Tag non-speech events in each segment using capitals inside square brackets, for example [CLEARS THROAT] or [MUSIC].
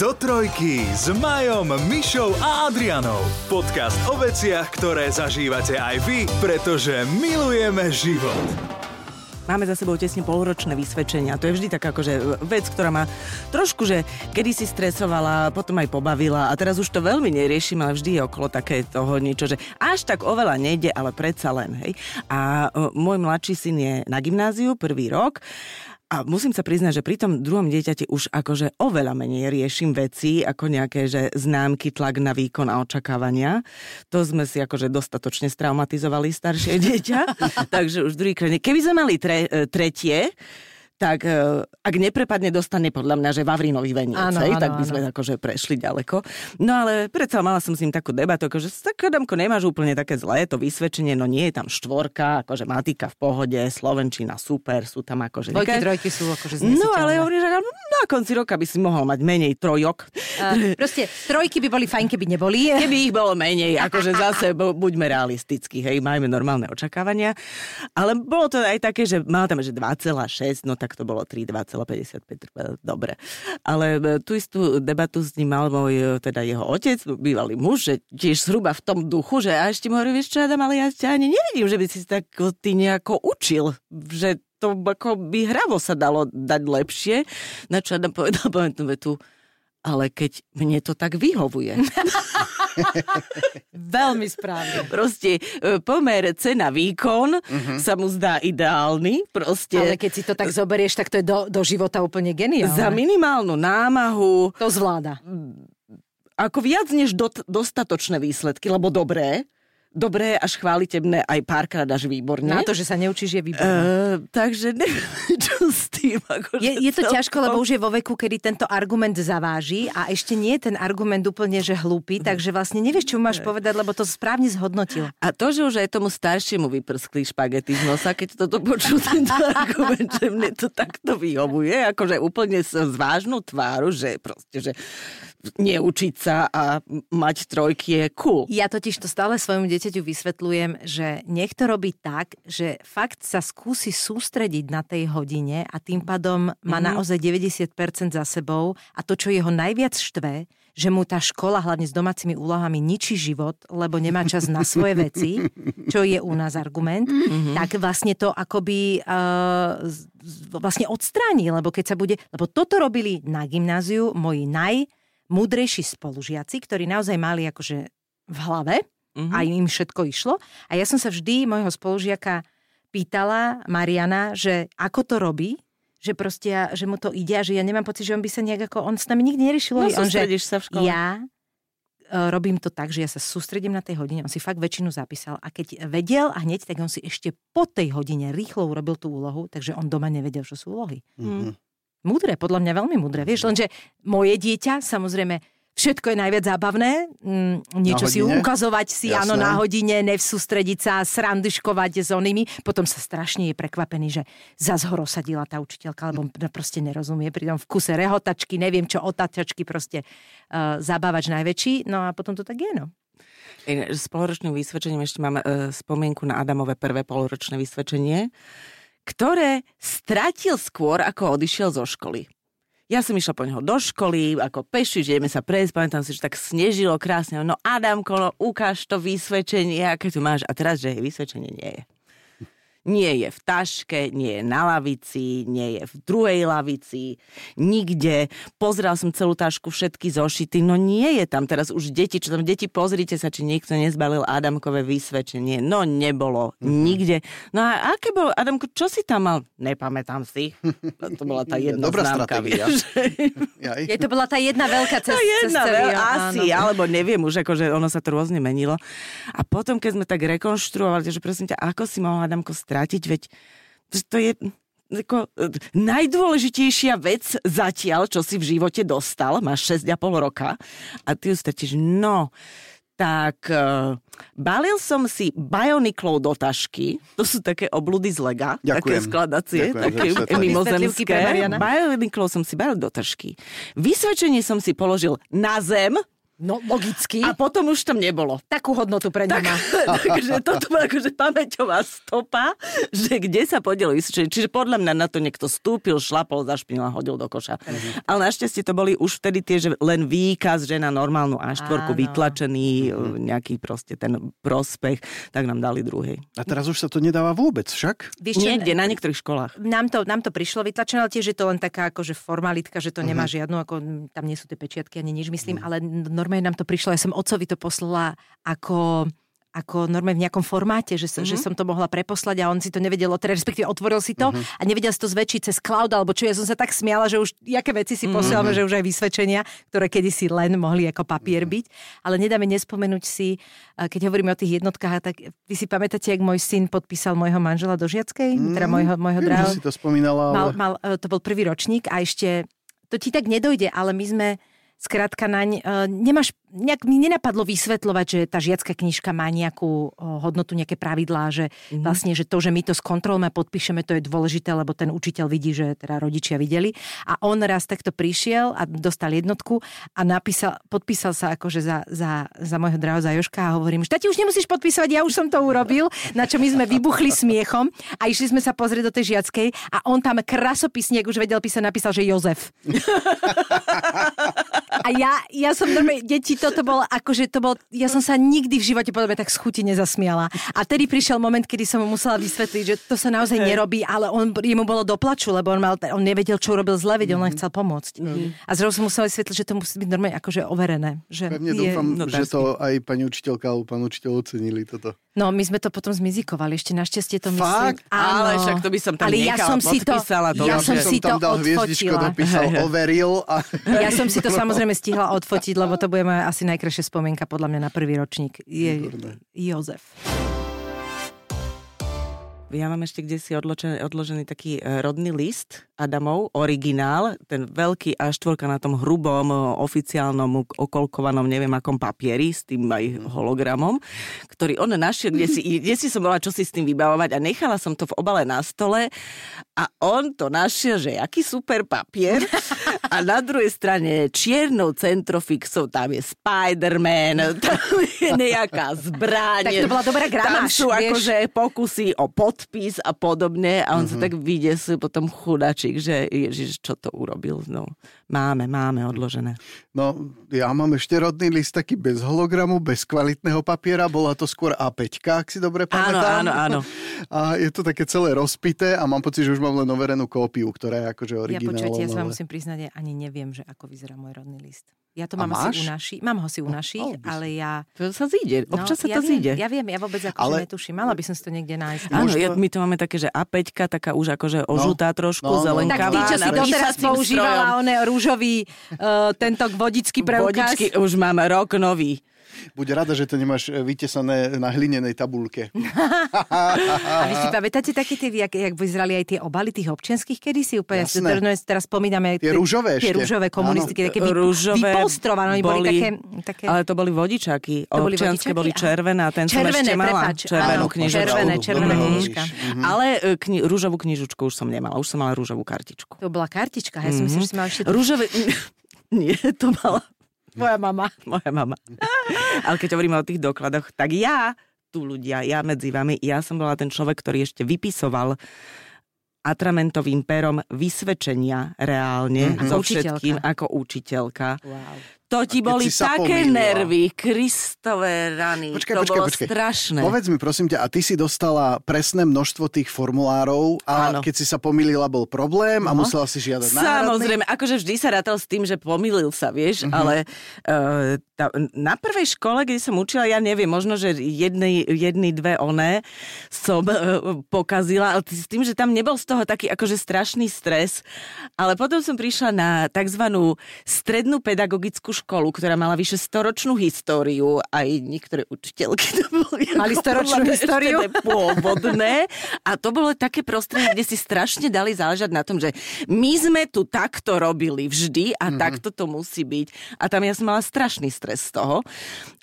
Do trojky s Majom, Mišou a Adrianou. Podcast o veciach, ktoré zažívate aj vy, pretože milujeme život. Máme za sebou tesne polročné vysvedčenia. To je vždy taká akože vec, ktorá ma trošku, že kedy si stresovala, potom aj pobavila a teraz už to veľmi neriešim, ale vždy je okolo také toho niečo, že až tak oveľa nejde, ale predsa len. Hej. A môj mladší syn je na gymnáziu, prvý rok a musím sa priznať, že pri tom druhom dieťati už akože oveľa menej riešim veci, ako nejaké že známky, tlak na výkon a očakávania. To sme si akože dostatočne straumatizovali staršie dieťa. [LAUGHS] Takže už druhýkrát. Keby sme mali tre, e, tretie, tak e, ak neprepadne, dostane podľa mňa, že Vavrinovi veniec, Áno, hej, áno, tak by sme áno. akože prešli ďaleko. No ale predsa mala som s ním takú debatu, akože tak Adamko, nemáš úplne také zlé to vysvedčenie, no nie je tam štvorka, akože matika v pohode, slovenčina super, sú tam akože... Dvojky, také- trojky sú akože No ale hovorí, že na konci roka by si mohol mať menej trojok. Uh, proste trojky by boli fajn, keby neboli. [LAUGHS] Keby ich bolo menej, akože zase bu- buďme realistickí, hej, majme normálne očakávania. Ale bolo to aj také, že mal tam, že 2,6, no tak to bolo 3, 2,55, e, dobre. Ale e, tú istú debatu s ním mal môj, e, teda jeho otec, bývalý muž, že tiež zhruba v tom duchu, že a ešte mu hovorí, vieš čo, Adam, ale ja ťa ani nevidím, že by si tak ty nejako učil, že to ako by hravo sa dalo dať lepšie. Na čo Adam povedal, [LAUGHS] tú vetu, ale keď mne to tak vyhovuje. [LAUGHS] [LAUGHS] Veľmi správne. Proste e, pomer cena výkon sa mu zdá ideálny. Proste Ale keď si to tak zoberieš, tak to je do, do života úplne geniálne. za minimálnu námahu, To zvláda. ako viac než dot, dostatočné výsledky, lebo dobré, dobré až chválitebné, aj párkrát až výborne. Na to, že sa neučíš, je výborné. Uh, takže neviem, [LAUGHS] čo s tým. Akože Je, je to celkom. ťažko, lebo už je vo veku, kedy tento argument zaváži a ešte nie je ten argument úplne, že hlúpy, takže vlastne nevieš, čo máš povedať, lebo to správne zhodnotil. A to, že už aj tomu staršiemu vyprskli špagety z nosa, keď toto počul [LAUGHS] tento argument, že mne to takto vyhovuje, akože úplne s vážnou tváru, že proste, že neučiť sa a mať trojky je cool. Ja totiž to stále svojmu dieťaťu vysvetľujem, že nech to robí tak, že fakt sa skúsi sústrediť na tej hodine a tým pádom má Mhm. naozaj 90% za sebou a to, čo jeho najviac štve, že mu tá škola hlavne s domácimi úlohami ničí život, lebo nemá čas na svoje veci, čo je u nás argument, Mhm. tak vlastne to akoby uh, vlastne odstráni, lebo keď sa bude, lebo toto robili na gymnáziu moji najmúdrejší spolužiaci, ktorí naozaj mali akože v hlave, Mhm. a im všetko išlo. A ja som sa vždy môjho spolužiaka pýtala, Mariana, že ako to robí, že proste, ja, že mu to ide a že ja nemám pocit, že on by sa nejak ako, on s nami nikdy neriešil. No, on, že sa v škole. ja e, robím to tak, že ja sa sústredím na tej hodine, on si fakt väčšinu zapísal a keď vedel a hneď, tak on si ešte po tej hodine rýchlo urobil tú úlohu, takže on doma nevedel, čo sú úlohy. Mhm. Múdre, podľa mňa veľmi múdre. Vieš, lenže moje dieťa, samozrejme, všetko je najviac zábavné. Mm, niečo si hodine? ukazovať si, Jasné. áno, na hodine, nevsústrediť sa, srandiškovať s onými. Potom sa strašne je prekvapený, že zas ho rozsadila tá učiteľka, lebo proste nerozumie. Pri tom v kuse rehotačky, neviem čo, otačačky, proste uh, zabávač najväčší. No a potom to tak je, no. S poloročným vysvedčením ešte mám e, spomienku na Adamové prvé poloročné vysvedčenie, ktoré stratil skôr, ako odišiel zo školy. Ja som išla po neho do školy, ako peši, že ideme sa prejsť, pamätám si, že tak snežilo krásne. No Adamko, no ukáž to vysvedčenie, aké tu máš. A teraz, že vysvedčenie nie je. Nie je v taške, nie je na lavici, nie je v druhej lavici, nikde. Pozrel som celú tašku, všetky zošity, no nie je tam teraz už deti, čo tam deti, pozrite sa, či niekto nezbalil Adamkové vysvedčenie. No nebolo, nikde. No a aké bolo, Adamko, čo si tam mal? Nepamätám si. To bola tá [LAUGHS] jedna Dobrá známka, vieš. [LAUGHS] Je to bola tá jedna veľká cez, To jedna, cez celý, veľ, áno. asi, alebo neviem už, akože ono sa to rôzne menilo. A potom, keď sme tak rekonštruovali, že prosím ťa, ako si mohla Adamko strátiť, veď to je ako, najdôležitejšia vec zatiaľ, čo si v živote dostal, máš 6,5 roka a ty ju stratíš. No, tak uh, balil som si Bioniklov do tašky, to sú také obludy z lega, také Ďakujem. skladacie, Ďakujem také mimozemské. Bioniklov som si balil do tašky. Vysvedčenie som si položil na zem, No, logicky. A potom už tam nebolo. Takú hodnotu pre Tak, [LAUGHS] takže toto bola akože pamäťová stopa, že kde sa podielo vysvedčenie. Čiže podľa mňa na to niekto stúpil, šlapol, zašpinil a hodil do koša. Mhm. Ale našťastie to boli už vtedy tie, že len výkaz, že na normálnu A4 Áno. vytlačený Mhm. nejaký proste ten prospech, tak nám dali druhý. A teraz už sa to nedáva vôbec však? Niekde, na niektorých školách. nám to, nám to prišlo vytlačené, ale tiež je to len taká akože formalitka, že to nemá Mhm. žiadnu, ako tam nie sú tie pečiatky ani nič, myslím, ale normálne nám to prišlo, ja som otcovi to poslala ako ako normálne v nejakom formáte, že, sa, že Mhm. som to mohla preposlať a on si to nevedel, teda respektíve otvoril si to Mhm. a nevedel si to zväčšiť cez cloud, alebo čo, ja som sa tak smiala, že už jaké veci si posielame, že už aj vysvedčenia, ktoré kedysi len mohli ako papier Mhm. byť, ale nedáme nespomenúť si, a keď hovoríme o tých jednotkách, tak vy si pamätáte, jak môj syn podpísal môjho manžela do žiackej, teda môjho, môjho že si to spomínala, ale... mal, mal, e, to bol prvý ročník a ešte, to ti tak nedojde, ale my sme skrátka naň, uh, nemáš, nejak mi nenapadlo vysvetľovať, že tá žiacka knižka má nejakú uh, hodnotu, nejaké pravidlá, že mm-hmm. vlastne, že to, že my to skontrolujeme podpíšeme, to je dôležité, lebo ten učiteľ vidí, že teda rodičia videli. A on raz takto prišiel a dostal jednotku a napísal, podpísal sa akože za, za, za môjho drahého za Joška a hovorím, že tati už nemusíš podpísať, ja už som to urobil, na čo my sme vybuchli smiechom a išli sme sa pozrieť do tej žiackej a on tam krasopisne, už vedel písať, napísal, že Jozef. [LAUGHS] A ja, ja som normálne, deti, toto bol, akože to bol, ja som sa nikdy v živote mňa tak z chuti nezasmiala. A tedy prišiel moment, kedy som mu musela vysvetliť, že to sa naozaj nerobí, ale on, jemu bolo doplaču, lebo on, mal, on nevedel, čo urobil zle, veď on len chcel pomôcť. A zrazu som musela vysvetliť, že to musí byť normálne akože overené. Že Pevne je, dúfam, no, že to aj pani učiteľka alebo pán učiteľ ocenili toto. No, my sme to potom zmizikovali, ešte našťastie to myslím. Fakt? Ale však to by som tam Ale ja som si to, ja som si tam to dal hviezdičko, odfotila. dopísal, overil a... Ja som si to [LAUGHS] samozrejme stihla odfotiť, lebo to bude moja asi najkrajšia spomienka podľa mňa na prvý ročník. Je Jozef. Ja mám ešte kde si odložený, odložený taký e, rodný list Adamov, originál, ten veľký A4 na tom hrubom, e, oficiálnom, okolkovanom, neviem akom papieri, s tým aj hologramom, ktorý on našiel, kde si, kde si som bola čo si s tým vybavovať a nechala som to v obale na stole a on to našiel, že aký super papier a na druhej strane čiernou centrofixou tam je Spider-Man, tam je nejaká zbraň. Tak to bola dobrá Tam gramáž, sú vieš. akože pokusy o podpis a podobne a on Mhm. sa tak vydesil potom chudačík, že ježiš, čo to urobil. No, máme, máme odložené. No, ja mám ešte rodný list taký bez hologramu, bez kvalitného papiera, bola to skôr A5, ak si dobre pamätám. áno, áno. [LAUGHS] A je to také celé rozpité a mám pocit, že už mám len overenú kópiu, ktorá je akože Ja originálna. počujete, ja sa vám musím priznať, ani neviem, že ako vyzerá môj rodný list. Ja to mám asi u naši, mám ho si u našich, mal by si. ale ja... To sa zíde, No, občas sa ja to viem, zíde. Ja viem, ja vôbec akože Ale- netuším. Mala by som si to niekde nájsť. Áno, ja, my to máme také, že A5, taká už akože ožutá trošku, no, no. zelenkavá. Tak ty, čo si doteraz používala, oné rúžový uh, tento vodický preukaz. Vodičky, už máme rok nový. Buď rada, že to nemáš e, vytesané na hlinenej tabulke. A vy si pamätáte také tie, jak, jak vyzerali aj tie obaly tých občianských kedysi? Úplne, Jasné. teraz, teraz spomíname Tie rúžové Tie rúžové komunistické, také vy, Rúžové vypolstrované, oni boli, také, také... Ale to boli vodičaky. To boli vodičaky? boli červené a ten som Červené, ešte mala. prepáč, červenú áno, knižočku. červené, červená knižka. hovoríš. Ale e, kni- rúžovú knižučku už som nemala. Už som mala rúžovú kartičku. To bola kartička, ja som myslím, že si mala ešte... Rúžové... [LAUGHS] Nie, to mala Tvoja mama. [LAUGHS] moja mama. Ale keď hovoríme o tých dokladoch, tak ja, tu ľudia, ja medzi vami, ja som bola ten človek, ktorý ešte vypisoval atramentovým perom vysvedčenia reálne Mhm. so všetkým ako učiteľka. Wow. To ti boli také pomýlila. nervy, Kristové rany. Počkaj, to počkaj, bolo počkaj. strašné. Povedz mi prosím ťa, a ty si dostala presné množstvo tých formulárov a Áno. keď si sa pomýlila, bol problém a No. musela si žiadať náhradný? Samozrejme, akože vždy sa rátal s tým, že pomýlil sa, vieš, Mhm. ale uh, tá, na prvej škole, kde som učila, ja neviem, možno, že jednej, jedny, dve oné som uh, pokazila, ale s tým, že tam nebol z toho taký akože strašný stres, ale potom som prišla na takzvanú strednú pedagogickú školu, ktorá mala vyše storočnú históriu, aj niektoré učiteľky to boli Mali storočnú históriu? pôvodné a to bolo také prostredie, kde si strašne dali záležať na tom, že my sme tu takto robili vždy a mm-hmm. takto to musí byť. A tam ja som mala strašný stres z toho.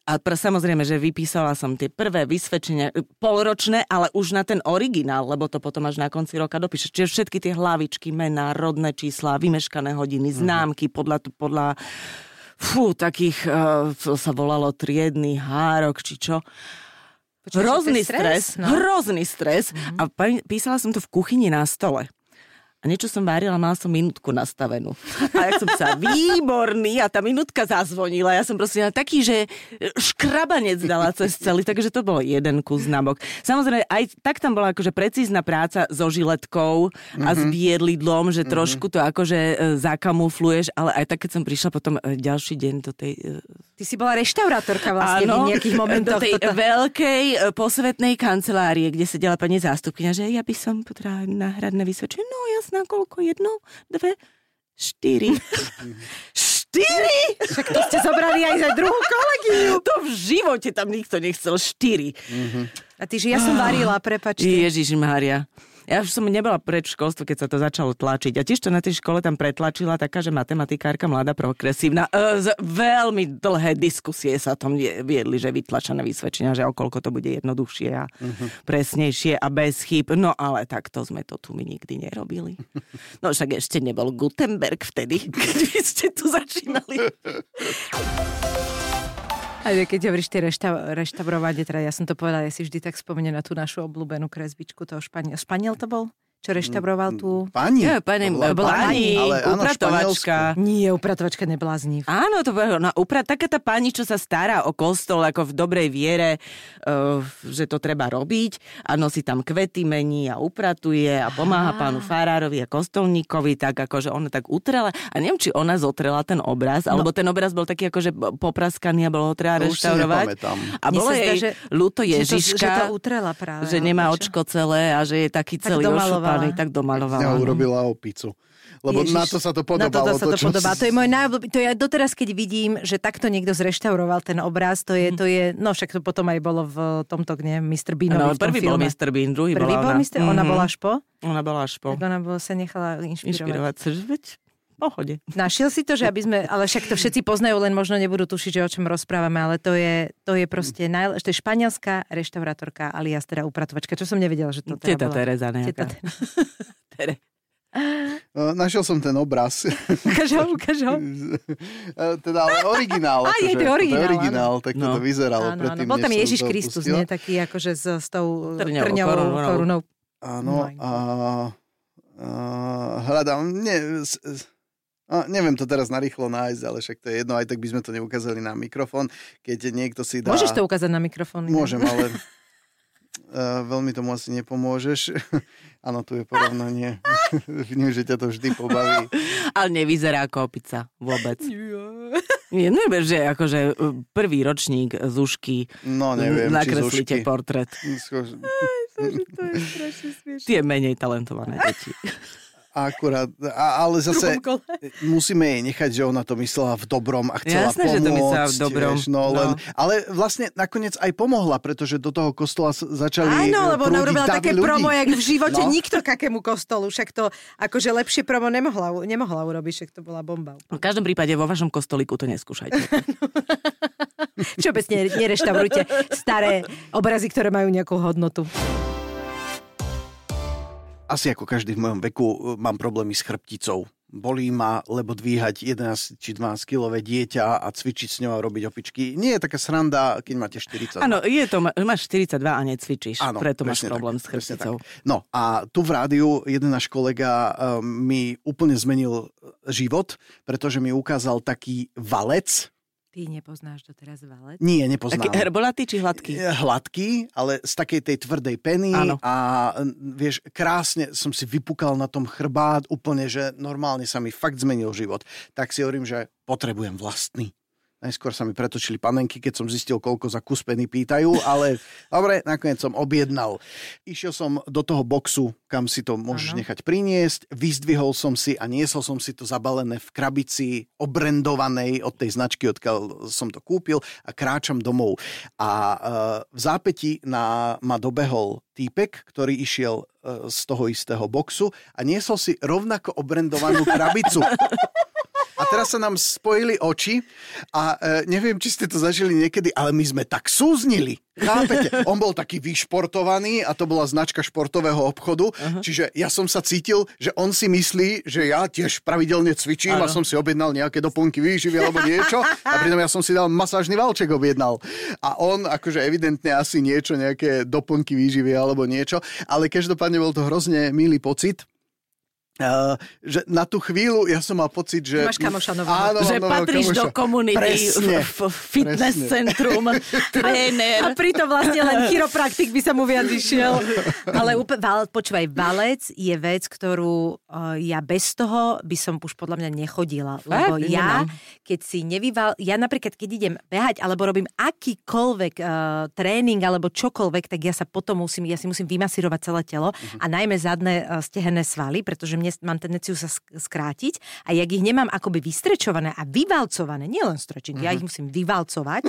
A pr- samozrejme, že vypísala som tie prvé vysvedčenia, e, polročné, ale už na ten originál, lebo to potom až na konci roka dopíšeš. Čiže všetky tie hlavičky, mená, rodné čísla, vymeškané hodiny, známky podľa, podľa fú, takých, uh, to sa volalo triedny hárok, či čo. Počkaj, hrozný stres? stres, No. hrozný stres. A pa- písala som to v kuchyni na stole. Niečo som varila, mala som minútku nastavenú. A ja som sa [LAUGHS] výborný a tá minútka zazvonila. Ja som proste taký, že škrabanec dala cez celý, takže to bolo jeden kus na bok. Samozrejme, aj tak tam bola akože precízna práca so žiletkou a s biedlidlom, že trošku to akože e, zakamufluješ, ale aj tak, keď som prišla potom e, ďalší deň do tej e, Ty si bola reštaurátorka vlastne v nejakých momentoch. do tej toto. veľkej posvetnej kancelárie, kde sedela pani zástupkynia, že ja by som potrebovala náhradné vysvedčenie. No jasná, koľko? Jedno, dve, štyri. [LAUGHS] štyri? Však to ste zobrali aj za druhú kolegyňu. To v živote tam nikto nechcel štyri. A ty, že ja som varila, prepačte. Ježiš Mária. Ja už som nebola pred školstvo, keď sa to začalo tlačiť. A tiež to na tej škole tam pretlačila taká, že matematikárka mladá progresívna. E, z veľmi dlhé diskusie sa vie- viedli, že vytlačené vysvedčenia, že okolko to bude jednoduchšie a presnejšie a bez chýb. No ale takto sme to tu my nikdy nerobili. No však ešte nebol Gutenberg vtedy, [LAUGHS] keď vy ste tu začínali. [LAUGHS] Aj keď hovoríš tie rešta, reštaurovanie, teda ja som to povedala, ja si vždy tak spomeniem na tú našu obľúbenú kresbičku toho Španiel. Španiel to bol? Čo reštauroval tú... Pani. Ja, pani, To bola pani, ale áno, upratovačka. Nie, upratovačka neblázniv. Áno, to bolo na upra- taká tá pani, čo sa stará o kostol ako v dobrej viere, uh, že to treba robiť a nosí tam kvety, mení a upratuje a pomáha pánu farárovi a kostolníkovi, tak akože ona tak utrela. A neviem, či ona zotrela ten obraz, No. alebo ten obraz bol taký akože popraskaný a bolo ho treba To reštaurovať. A bolo jej že- ľúto Že to, že Ježiška, to utrela práve. že nemá čo? očko celé a že je taký Tak celý ošupaný, tak Z domalovala. neho no. urobila opicu. Lebo Ježiš, na to sa to Na podobalo. toto sa to čo podobá. si- To je môj najobľúbenejší. To ja doteraz, keď vidím, že takto niekto zreštauroval ten obraz, to Mhm. je, to je, no však to potom aj bolo v tomto, nie, Mr. Beanovi No, prvý bol filme. Mr. Bean, druhý Prvý bola bol ona. Mr. Ona Mhm. bola špo? Ona bola až po. Tak ona bola, sa nechala inšpirovať. Inšpirovať pohode. Našiel si to, že aby sme, ale však to všetci poznajú, len možno nebudú tušiť, že o čom rozprávame, ale to je, to je proste, najle, to je španielská reštaurátorka alias teda upratovačka, čo som nevedela, že to teda Teta bola. Tereza Teta nejaká. [LAUGHS] Tere. No, Našiel som ten obraz. Ukáž ho, ukáž ho. [LAUGHS] teda ale originál. Á, je akože, to originál, originál, tak to, No. to vyzeralo Áno, áno. predtým, Bol tam Ježiš Kristus, nie? Taký akože s, s tou Trňovou trňovou korunou. korunou. Áno, No a, a hľadám, nie, s- s- a, neviem to teraz narýchlo nájsť, ale však to je jedno, aj tak by sme to neukázali na mikrofón, keď niekto si dá... Môžeš to ukázať na mikrofón? Môžem, ale uh, [LAUGHS] veľmi tomu asi nepomôžeš. [LAUGHS] Áno, tu je porovnanie. [LAUGHS] Vním, že ťa to vždy pobaví. Ale nevyzerá ako opica vôbec. Nie, neviem, že akože uh, prvý ročník z ušky No, neviem, či z nakreslíte ušky. portrét. Skôr- Tie menej talentované deti. Akurát, a, ale zase musíme jej nechať, že ona to myslela v dobrom a chcela Jasné, že to pomôcť. myslela v dobrom. Vieš, no, len, No. Ale vlastne nakoniec aj pomohla, pretože do toho kostola začali Áno, lebo ona urobila také ľudí. promo, jak v živote No. nikto k akému kostolu. Však to akože lepšie promo nemohla, nemohla urobiť, však to bola bomba. V každom prípade vo vašom kostolíku to neskúšajte. [LAUGHS] Všeobecne nereštaurujte staré obrazy, ktoré majú nejakú hodnotu. Asi ako každý v mojom veku e, mám problémy s chrbticou. Bolí ma, lebo dvíhať 11 či 12 kilové dieťa a cvičiť s ňou a robiť opičky. Nie je taká sranda, keď máte 40. Áno, je to, máš 42 a necvičíš, Áno, preto máš problém tak, s chrbticou. No a tu v rádiu jeden náš kolega uh, mi úplne zmenil život, pretože mi ukázal taký valec. Ty nepoznáš doteraz valec? Nie, Taký nepoznám. herbolatý či hladký? Hladký, ale z takej tej tvrdej peny Áno. a vieš, krásne som si vypukal na tom chrbát úplne, že normálne sa mi fakt zmenil život. Tak si hovorím, že potrebujem vlastný. Najskôr sa mi pretočili panenky, keď som zistil, koľko za kus peny pýtajú, ale [LAUGHS] dobre, nakoniec som objednal. Išiel som do toho boxu, kam si to môžeš Áno. nechať priniesť, vyzdvihol som si a niesol som si to zabalené v krabici obrendovanej od tej značky, odkiaľ som to kúpil a kráčam domov. A e, v zápäti na, ma dobehol týpek, ktorý išiel e, z toho istého boxu a niesol si rovnako obrendovanú krabicu. [LAUGHS] A teraz sa nám spojili oči a e, neviem, či ste to zažili niekedy, ale my sme tak súznili. Chápete? On bol taký vyšportovaný a to bola značka športového obchodu, uh-huh. čiže ja som sa cítil, že on si myslí, že ja tiež pravidelne cvičím ano. a som si objednal nejaké doplnky výživy alebo niečo a pritom ja som si dal masážny valček objednal. A on akože evidentne asi niečo, nejaké doplnky výživy alebo niečo, ale každopádne bol to hrozne milý pocit Uh, že na tú chvíľu ja som mal pocit, že... Máš kamoša nového. Áno, že patríš kamoša. do komunity, presne, v, v fitness presne. centrum, [LAUGHS] tréner. A pritom vlastne len chiropraktik by sa mu viac išiel. Ale úplne, val, počúvaj, valec je vec, ktorú uh, ja bez toho by som už podľa mňa nechodila. Lebo Fakt? ja, keď si nevyval... Ja napríklad, keď idem behať alebo robím akýkoľvek uh, tréning alebo čokoľvek, tak ja sa potom musím, ja si musím vymasírovať celé telo uh-huh. a najmä zadné uh, stehenné svaly, pretože mne mám tendenciu sa skrátiť a jak ich nemám akoby vystrečované a vyvalcované, nielen stretching, uh-huh. ja mhm. ich musím vyvalcovať,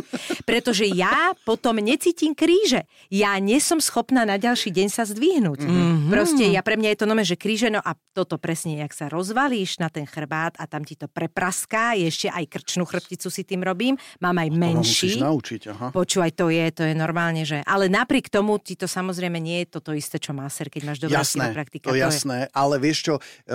pretože ja potom necítim kríže. Ja nie som schopná na ďalší deň sa zdvihnúť. Uh-huh. Proste ja pre mňa je to nome, že kríže, no a toto presne, jak sa rozvalíš na ten chrbát a tam ti to prepraská, ešte aj krčnú chrbticu si tým robím, mám aj menší. naučiť, aha. Počúvaj, to je, to je normálne, že... Ale napriek tomu ti to samozrejme nie je toto isté, čo maser, keď máš dobrá jasné, praktika. To, to jasné, je... ale vieš čo,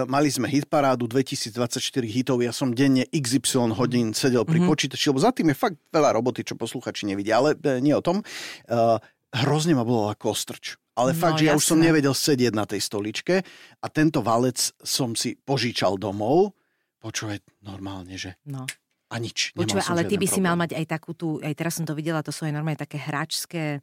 mali sme hitparádu 2024 hitov, ja som denne XY hodín sedel pri mm-hmm. počítači, lebo za tým je fakt veľa roboty, čo posluchači nevidia, ale e, nie o tom. Uh, hrozne ma bolo ako ostrč. Ale no, fakt, že jasné. ja už som nevedel sedieť na tej stoličke a tento valec som si požičal domov. Počúvaj, normálne, že... No. A nič. Počúvaj, ale ty by problém. si mal mať aj takú tú, aj teraz som to videla, to sú aj normálne také hráčské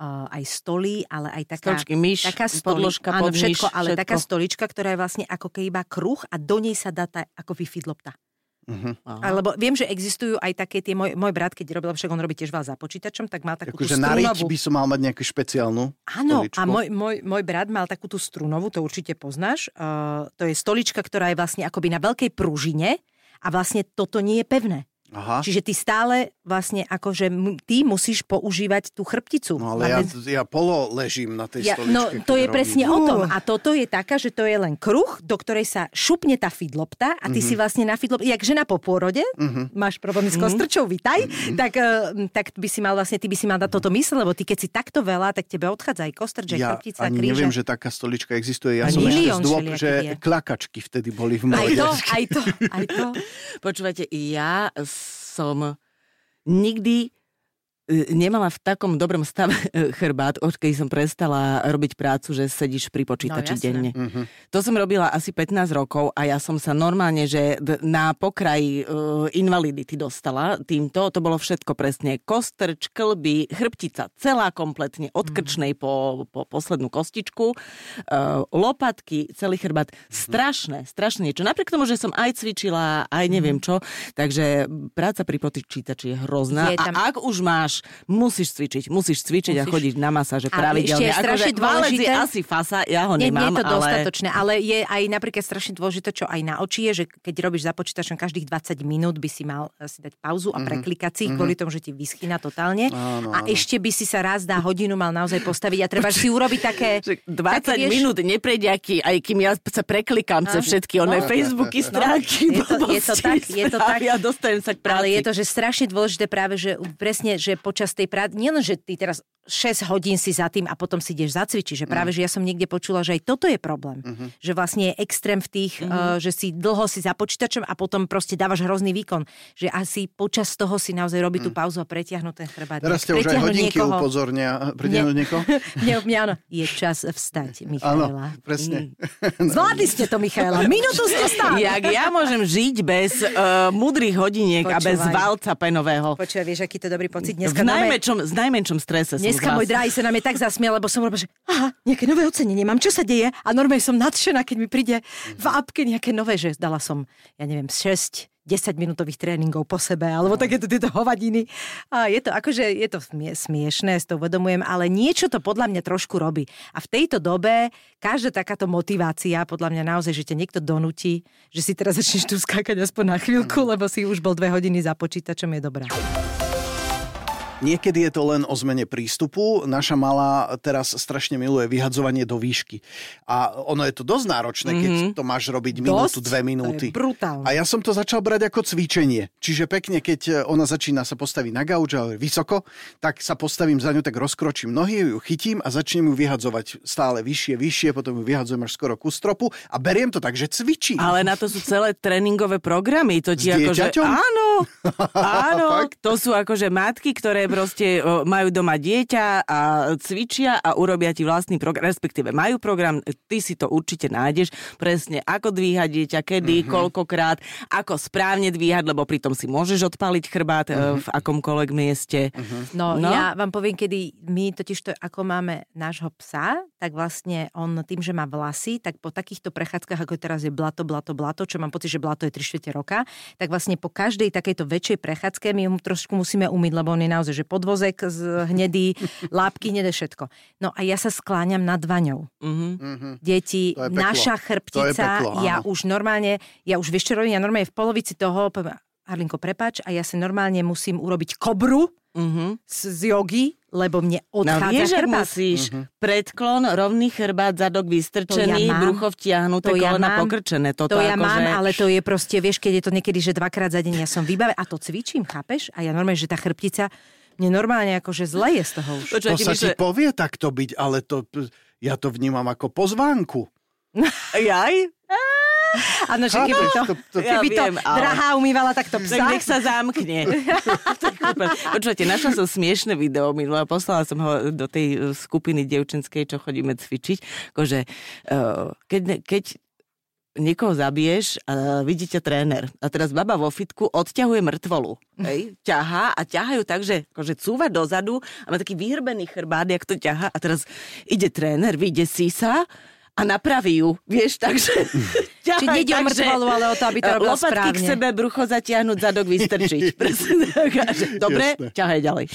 aj stoly, ale aj taká... Stoličky, myš, taká stoli, podložka, áno, všetko, všetko, ale taká stolička, ktorá je vlastne ako keby kruh a do nej sa dá tá, ako lopta. Uh-huh. Alebo viem, že existujú aj také tie, môj, môj brat, keď robil, však on robí tiež veľa za počítačom, tak mal takú Akože na riť by som mal mať nejakú špeciálnu Áno, a môj, môj, môj brat mal takú tú strunovú, to určite poznáš. Uh, to je stolička, ktorá je vlastne akoby na veľkej pružine a vlastne toto nie je pevné. Aha. Čiže ty stále vlastne akože ty musíš používať tú chrbticu. No ale ja, ja polo ležím na tej ja, stoličke. No to je presne robím. o tom. A toto je taká, že to je len kruh, do ktorej sa šupne tá fidlopta a ty mm-hmm. si vlastne na fidlopta, jak žena po pôrode, mm-hmm. máš problém s mhm. kostrčou, vitaj, mm-hmm. tak, uh, tak by si mal vlastne, ty by si mal na toto mysle, lebo ty keď si takto veľa, tak tebe odchádza aj kostrč, aj ja chrbtica, ani kríže. neviem, že taká stolička existuje. Ja a som ešte z dôb, že je. klakačky vtedy boli v mojej. Aj to, aj to, aj [LAUGHS] to. Počúvajte, ja som nikdy nemala v takom dobrom stave [LAUGHS] e, chrbát, odkedy som prestala robiť prácu, že sedíš pri počítači no, denne. Uh-huh. To som robila asi 15 rokov a ja som sa normálne, že na pokraji uh, invalidity dostala týmto. To bolo všetko presne. Kostrč, klby, chrbtica celá kompletne, od mhm. krčnej po, po poslednú kostičku, uh, lopatky, celý chrbát. Uh-huh. Strašné, strašné niečo. Napriek tomu, že som aj cvičila, aj neviem čo, takže práca pri počítači je hrozná. Je tam... A ak už máš musíš cvičiť, musíš cvičiť musíš. a chodiť na masáže pravidelne. A ešte je strašne akože, dôležité... je asi fasa, ja ho nie, nemám, nie je to ale... dostatočné, ale je aj napríklad strašne dôležité, čo aj na oči je, že keď robíš za počítačom každých 20 minút by si mal si dať pauzu a mm-hmm. preklikať si, mm-hmm. kvôli tomu, že ti vyschýna totálne. Áno, a áno. ešte by si sa raz dá hodinu mal naozaj postaviť a treba si urobiť také... [LAUGHS] 20 také, vieš... minút neprejde, aj kým ja sa preklikám cez všetky oné no, Facebooky, stránky, no, je, to, je to tak, je to tak. Ja dostanem sa k práci. Ale je to, že strašne dôležité práve, že presne, že počas tej práce, nielen, že ty teraz 6 hodín si za tým a potom si ideš zacvičiť. Že práve, mm. že ja som niekde počula, že aj toto je problém. Mm-hmm. Že vlastne je extrém v tých, mm-hmm. uh, že si dlho si za počítačom a potom proste dávaš hrozný výkon. Že asi počas toho si naozaj robí tú mm. pauzu a pretiahnu ten chrbát. Teraz ste už aj hodinky niekoho... upozornia. Pretiahnuť niekoho? [LAUGHS] Nie, mňa áno. Je čas vstať, Michaela. Áno, presne. Mm. [LAUGHS] Zvládli ste to, Michaela. Minútu ste stáli. Jak ja môžem žiť bez uh, mudrých hodiniek Počúvaj. a bez valca penového. Počúvaj, vieš, aký to dobrý pocit dneska. V najmenšom, z najmenšom strese Dneska môj drahý sa na mňa tak zasmial, lebo som robila, že aha, nejaké nové ocenenie mám, čo sa deje? A normálne som nadšená, keď mi príde v apke nejaké nové, že dala som, ja neviem, 6 10 minútových tréningov po sebe, alebo takéto tieto hovadiny. A je to akože, je to smiešné, s to uvedomujem, ale niečo to podľa mňa trošku robí. A v tejto dobe každá takáto motivácia, podľa mňa naozaj, že ťa niekto donúti, že si teraz začneš tu skákať aspoň na chvíľku, lebo si už bol dve hodiny za počítačom, je dobrá. Niekedy je to len o zmene prístupu. Naša malá teraz strašne miluje vyhadzovanie do výšky. A ono je to dosť náročné, keď Mhm. to máš robiť minútu, Dosť? dve To minúty. je brutálne. A ja som to začal brať ako cvičenie. Čiže pekne, keď ona začína sa postaviť na gauč a vysoko, tak sa postavím za ňu, tak rozkročím nohy, ju chytím a začnem ju vyhadzovať stále vyššie, vyššie, potom ju vyhadzujem až skoro ku stropu a beriem to tak, že cvičím. Ale na to sú celé tréningové programy. To ti S akože, dieťaťom? áno, áno, to sú akože matky, ktoré proste majú doma dieťa a cvičia a urobia ti vlastný program, respektíve majú program, ty si to určite nájdeš, presne ako dvíhať dieťa, kedy, Mhm. mm-hmm. koľkokrát, ako správne dvíhať, lebo pritom si môžeš odpaliť chrbát mm-hmm. v akomkoľvek mieste. Mhm. No, No. ja vám poviem, kedy my totiž to, ako máme nášho psa, tak vlastne on tým, že má vlasy, tak po takýchto prechádzkach, ako teraz je blato, blato, blato, čo mám pocit, že blato je 3 čtvrte roka, tak vlastne po každej takejto väčšej prechádzke my mu trošku musíme umyť, lebo on je naozaj, že podvozek z hnedý, [LAUGHS] lápky, hnedé všetko. No a ja sa skláňam nad vaňou. Mm-hmm. Mhm. Deti, naša To je chrbtica, peklo, ja už normálne, ja už vieš čo robím, ja normálne v polovici toho, poviem, Arlinko, prepač, a ja si normálne musím urobiť kobru Mm-hmm. z, z jogy, lebo mne No odchádza vieš, ak chrbát. musíš predklon, rovný chrbát, zadok vystrčený, ja mám. brucho vtiahnuté, To ja kolena mám. pokrčené. Toto To ja akože... mám, ale to je proste, vieš, keď je to niekedy, že dvakrát za deň ja som vybavená a to cvičím, chápeš? A ja normálne, že tá chrbtica, mne normálne akože zle je z toho už. Počúvaj, To sa myslé- ti povie takto byť, ale to, ja to vnímam ako pozvánku. [LAUGHS] Jaj? Áno, že keby to, To- to- Ja keby to viem, ale- drahá umývala takto Tak psa. nech sa zamkne. [LAUGHS] Tak. Počúvate, našla som smiešne video minulé a poslala som ho do tej uh, skupiny dievčenskej, čo chodíme cvičiť. Akože, uh, keď, keď niekoho zabiješ, uh, vidíte tréner. A teraz baba vo fitku odťahuje mŕtvolu. Hej, ťahá a ťahajú tak, že akože cúva dozadu a má taký vyhrbený chrbát, jak to ťahá. A teraz ide tréner, vyjde si sa a napraví ju. Vieš, takže... [LAUGHS] Či nejde o mŕtvolu, ale o to, aby to robila Lopatky k správne. sebe, brucho zatiahnuť, zadok vystrčiť. [LAUGHS] Dobre, Jasné. ťahaj ďalej.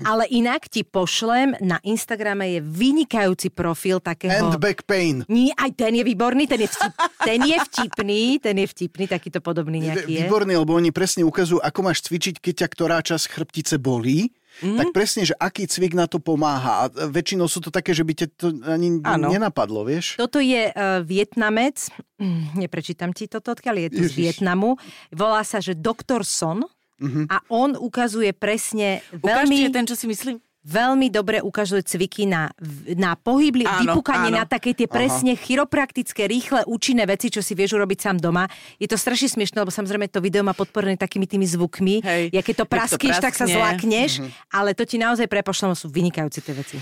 Ale inak ti pošlem, na Instagrame je vynikajúci profil takého... And back pain. Nie, aj ten je výborný, ten je, vtip, [LAUGHS] ten je vtipný, ten je vtipný, takýto podobný nejaký je. Výborný, lebo oni presne ukazujú, ako máš cvičiť, keď ťa ktorá časť chrbtice bolí. Mm. Tak presne, že aký cvik na to pomáha. A väčšinou sú to také, že by ťa to ani Áno. nenapadlo, vieš? Toto je uh, Vietnamec, [CLEARS THROAT] neprečítam ti toto, odkiaľ je to z Ježiš. Vietnamu. Volá sa, že Dr. Son Mhm. a on ukazuje presne Ukážte veľmi... ten, čo si myslím. Veľmi dobre ukazuje cviky na, na pohybli, Áno, vypúkanie, áno. na také tie presne chiropraktické, rýchle, účinné veci, čo si vieš urobiť sám doma. Je to strašne smiešné, lebo samozrejme to video má podporené takými tými zvukmi. Hej, Ja keď to praskneš, tak sa zlakneš, ale to ti naozaj prepošlem, sú vynikajúce tie veci.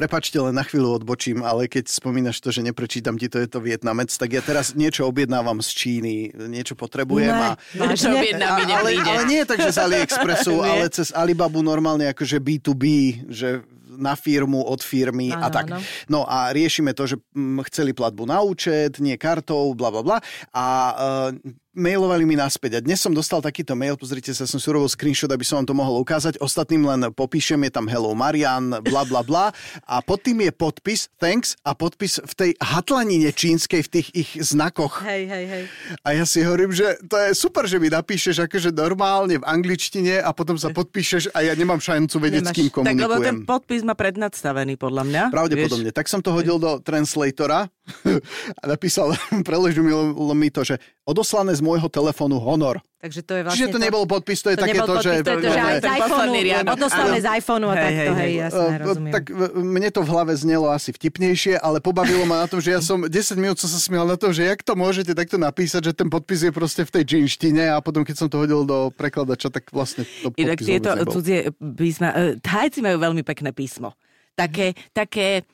Prepačte, len na chvíľu odbočím, ale keď spomínaš to, že neprečítam ti to, je to Vietnamec, tak ja teraz niečo objednávam z Číny, niečo potrebujem a... Niečo Vážne? objednám, mi ale, ale nie tak, že z AliExpressu, Nie. ale cez Alibabu normálne akože B2B, že na firmu, od firmy a Áno, tak. áno. No a riešime to, že mm, chceli platbu na účet, nie kartou, bla bla bla. A uh, mailovali mi naspäť. A dnes som dostal takýto mail, pozrite sa, som si urobil screenshot, aby som vám to mohol ukázať. Ostatným len popíšem, je tam Hello Marian, bla bla bla. A pod tým je podpis, thanks, a podpis v tej hatlanine čínskej, v tých ich znakoch. Hej, hej, hej. A ja si hovorím, že to je super, že mi napíšeš akože normálne v angličtine a potom sa podpíšeš a ja nemám šancu vedieť, s Nemáš. kým Tak lebo ten komunikujem. podpis má prednadstavený, podľa mňa. Pravdepodobne. Tak som to hodil do translatora a napísal, [LAUGHS] preložil mi to, že odoslané z môjho telefónu Honor. Takže to je vlastne Čiže to nebol podpis, to je to takéto, nebol že... podpis, to je to, že aj z iPhoneu, odoslané z iPhoneu a Hej, takto, hej, hej, hej. jasné, rozumiem. Tak mne to v hlave znelo asi vtipnejšie, ale pobavilo ma na tom, že ja som 10 minút som sa smial na to, že jak to môžete takto napísať, že ten podpis je proste v tej čínštine a potom keď som to hodil do prekladača, tak vlastne to Inak podpis tieto cudzie písma, e, Thajci majú veľmi pekné písmo. Také, také,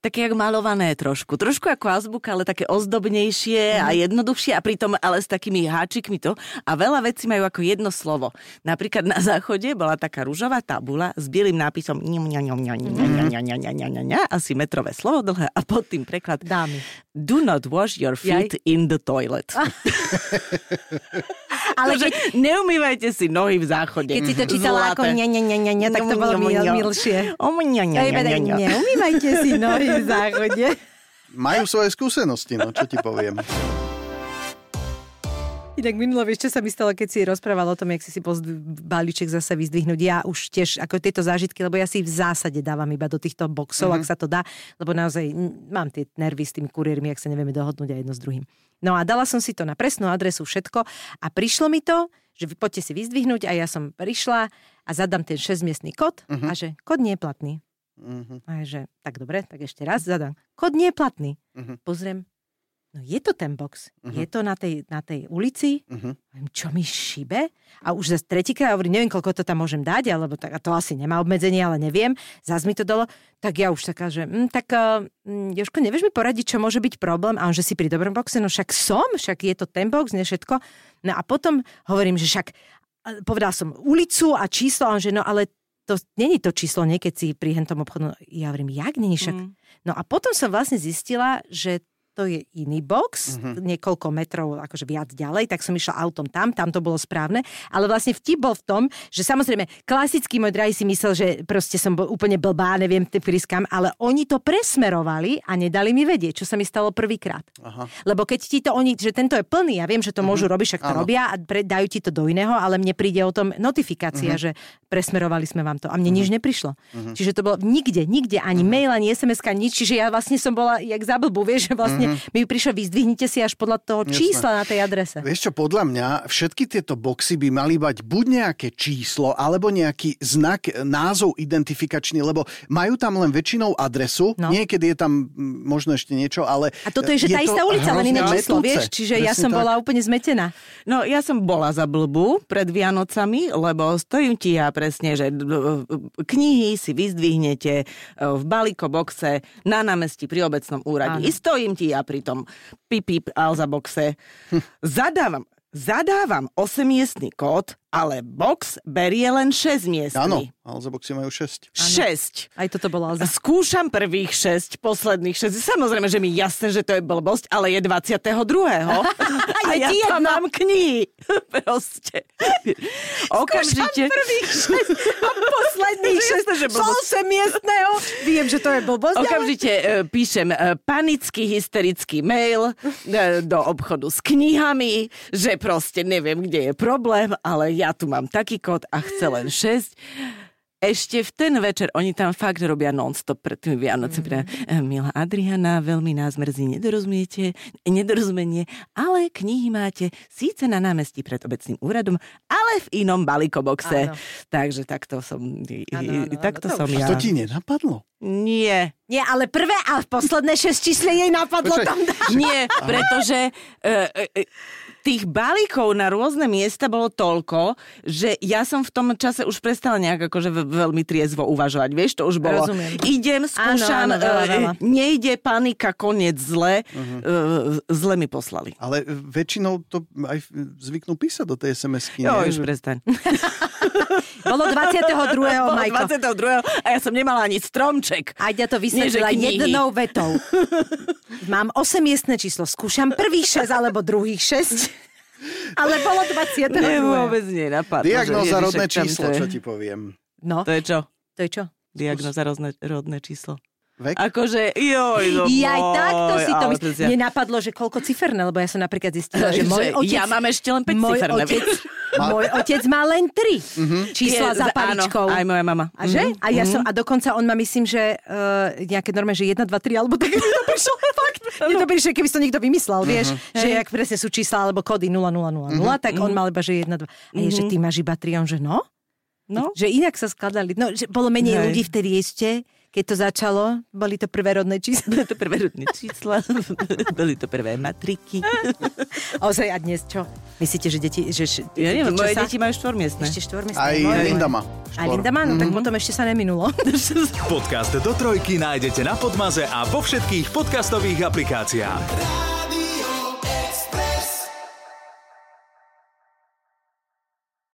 také jak malované trošku. Trošku ako azbuka, ale také ozdobnejšie a mhm. jednoduchšie a pritom ale s takými háčikmi to. A veľa vecí majú ako jedno slovo. Napríklad na záchode bola taká rúžová tabula s bielým nápisom asi metrové slovo dlhé a pod tým preklad Dámy. Do not wash your feet Jaj. in the toilet. [LAUGHS] Ale Takže keď, neumývajte si nohy v záchode. keď si to čítala ako ne, ne, ne, ne, ne, tak to bolo mil, milšie. Neumývajte si nohy v záchode. Majú svoje skúsenosti, no čo ti poviem. Inak minulo, vieš, čo sa mi stalo, keď si rozprával o tom, jak si si poz balíček zase vyzdvihnúť. Ja už tiež ako tieto zážitky, lebo ja si v zásade dávam iba do týchto boxov, Mhm. mm-hmm. ak sa to dá, lebo naozaj mám tie nervy s tými kuriérmi, ak sa nevieme dohodnúť aj jedno s druhým. No a dala som si to na presnú adresu všetko a prišlo mi to, že vy poďte si vyzdvihnúť a ja som prišla a zadám ten 6-miestný kód Mhm. a že kód nie je platný. Mhm. A že tak dobre, tak ešte raz zadám. Kód nie je platný. Mhm. Pozriem, no je to ten box. Mhm. Je to na tej, na tej ulici. Viem, čo mi šibe? A už zase tretíkrát hovorím, neviem, koľko to tam môžem dať, alebo tak, to asi nemá obmedzenie, ale neviem. Zas mi to dalo. Tak ja už taká, že hm, tak uh, Jožko, nevieš mi poradiť, čo môže byť problém? A on, že si pri dobrom boxe, no však som, však je to ten box, nie všetko. No a potom hovorím, že však a povedal som ulicu a číslo, a on, že no ale to není to číslo, nie keď si pri hentom obchodu. Ja hovorím, jak není však? Mm. No a potom som vlastne zistila, že to je iný box, Mhm. mm-hmm. niekoľko metrov akože viac ďalej, tak som išla autom tam, tam to bolo správne, ale vlastne vtip bol v tom, že samozrejme klasický môj drahý si myslel, že proste som bol úplne blbá, neviem, ty prískam, ale oni to presmerovali a nedali mi vedieť, čo sa mi stalo prvýkrát. Lebo keď ti to oni, že tento je plný, ja viem, že to môžu robiť, však to Mhm. Áno. robia a pre, dajú ti to do iného, ale mne príde o tom notifikácia, Mhm. že presmerovali sme vám to a mne nič neprišlo. Čiže to bolo nikde, nikde, ani mail, ani SMS, nič, čiže ja vlastne som bola jak za blbú, vieš, že vlastne mi prišlo, vyzdvihnite si až podľa toho Jasné. čísla na tej adrese. Vieš čo, podľa mňa všetky tieto boxy by mali mať buď nejaké číslo, alebo nejaký znak, e, názov identifikačný, lebo majú tam len väčšinou adresu, No. niekedy je tam možno ešte niečo, ale... A toto je, že tá to istá ulica, len iné číslo, vieš, čiže ja Presne som tak. bola úplne zmetená. No, ja som bola za blbú pred Vianocami, lebo stojím ti ja presne, že knihy si vyzdvihnete e, v balíkoboxe na námestí pri obecnom úrade. Áno. I stojím ti ja pri tom pipip Alza boxe. Zadávam, zadávam 8-miestný kód, ale box berie len 6 miestný. Áno, Alza boxy majú 6. 6. Aj toto bola Alza. Skúšam prvých 6, posledných 6. Samozrejme, že mi jasné, že to je blbosť, ale je 22. [LAUGHS] a ja ti tam jedno. mám knihy. [LAUGHS] Proste. Okamžite. prvých šesť a posledných [LAUGHS] šesť, Jasné, že blbosť. 8 miestného. Viem, že to je blbosť, ale... Okamžite e, píšem e, panický, hysterický mail e, do obchodu s knihami, že proste neviem, kde je problém, ale ja tu mám taký kód a chce len 6. Ešte v ten večer, oni tam fakt robia non-stop pred tými Vianocemi. Mm. Milá Adriana, veľmi nás mrzí, nedorozumiete, nedorozumenie, ale knihy máte síce na námestí pred obecným úradom, ale v inom balíkoboxe. Áno. Takže takto som, Áno, áno, áno, takto to som už- ja. A to ti nenapadlo? Nie. Nie, ale prvé a posledné šesť čísle jej napadlo Počkaj. tam dať. Nie, pretože e, e, tých balíkov na rôzne miesta bolo toľko, že ja som v tom čase už prestala nejak akože ve- veľmi triezvo uvažovať. Vieš, to už bolo. Rozumiem. Idem, skúšam, Áno, áno, veľa, e, veľa. nejde panika, koniec zle. Uh-huh. zle mi poslali. Ale väčšinou to aj zvyknú písať do tej SMS-ky. Jo, už Že- prestaň. Bolo 22. [LAUGHS] Bolo Majko. 22. a ja som nemala ani stromček. A ja to vysvetlila jednou [LAUGHS] vetou. Mám 8 miestne číslo. Skúšam prvých 6 alebo druhých [LAUGHS] 6. Ale bolo 20. Ne, vôbec nenapadlo. Ježišek, rodné číslo, čo ti poviem. No, To je čo? to je čo? Diagnóza rodné, rodné číslo. Vek? Akože, joj, no Ja aj takto si to myslím. Mne napadlo, že koľko ciferné, lebo ja som napríklad zistila, že môj otec... Ja mám ešte len 5 môj ciferné. otec, [LAUGHS] môj otec má len 3 čísla za paličkou. Áno, aj moja mama. A že? A ja som, a dokonca on ma myslím, že uh, nejaké norme, že 1, 2, 3, alebo tak [LAUGHS] mi to prišlo, [LAUGHS] fakt. Mne to prišlo, keby si to niekto vymyslel, vieš, že jak presne sú čísla alebo kódy 0, 0, 0, 0, tak on mal iba, že 1, 2. A je, že ty máš iba 3, on že no? No, Že inak sa skladali, no, že bolo menej Hej. ľudí vtedy ešte, keď to začalo, boli to prvé rodné čísla. boli to prvé rodné čísla, [LAUGHS] boli to prvé matriky. [LAUGHS] Ozaj, a dnes čo? Myslíte, že deti... Že, Ja neviem, moje sa- deti majú štvormiestne. Ešte štvormiestne. Aj moje- Linda má. A Linda má, no tak potom ešte sa neminulo. [LAUGHS] Podcast do trojky nájdete na Podmaze a vo všetkých podcastových aplikáciách.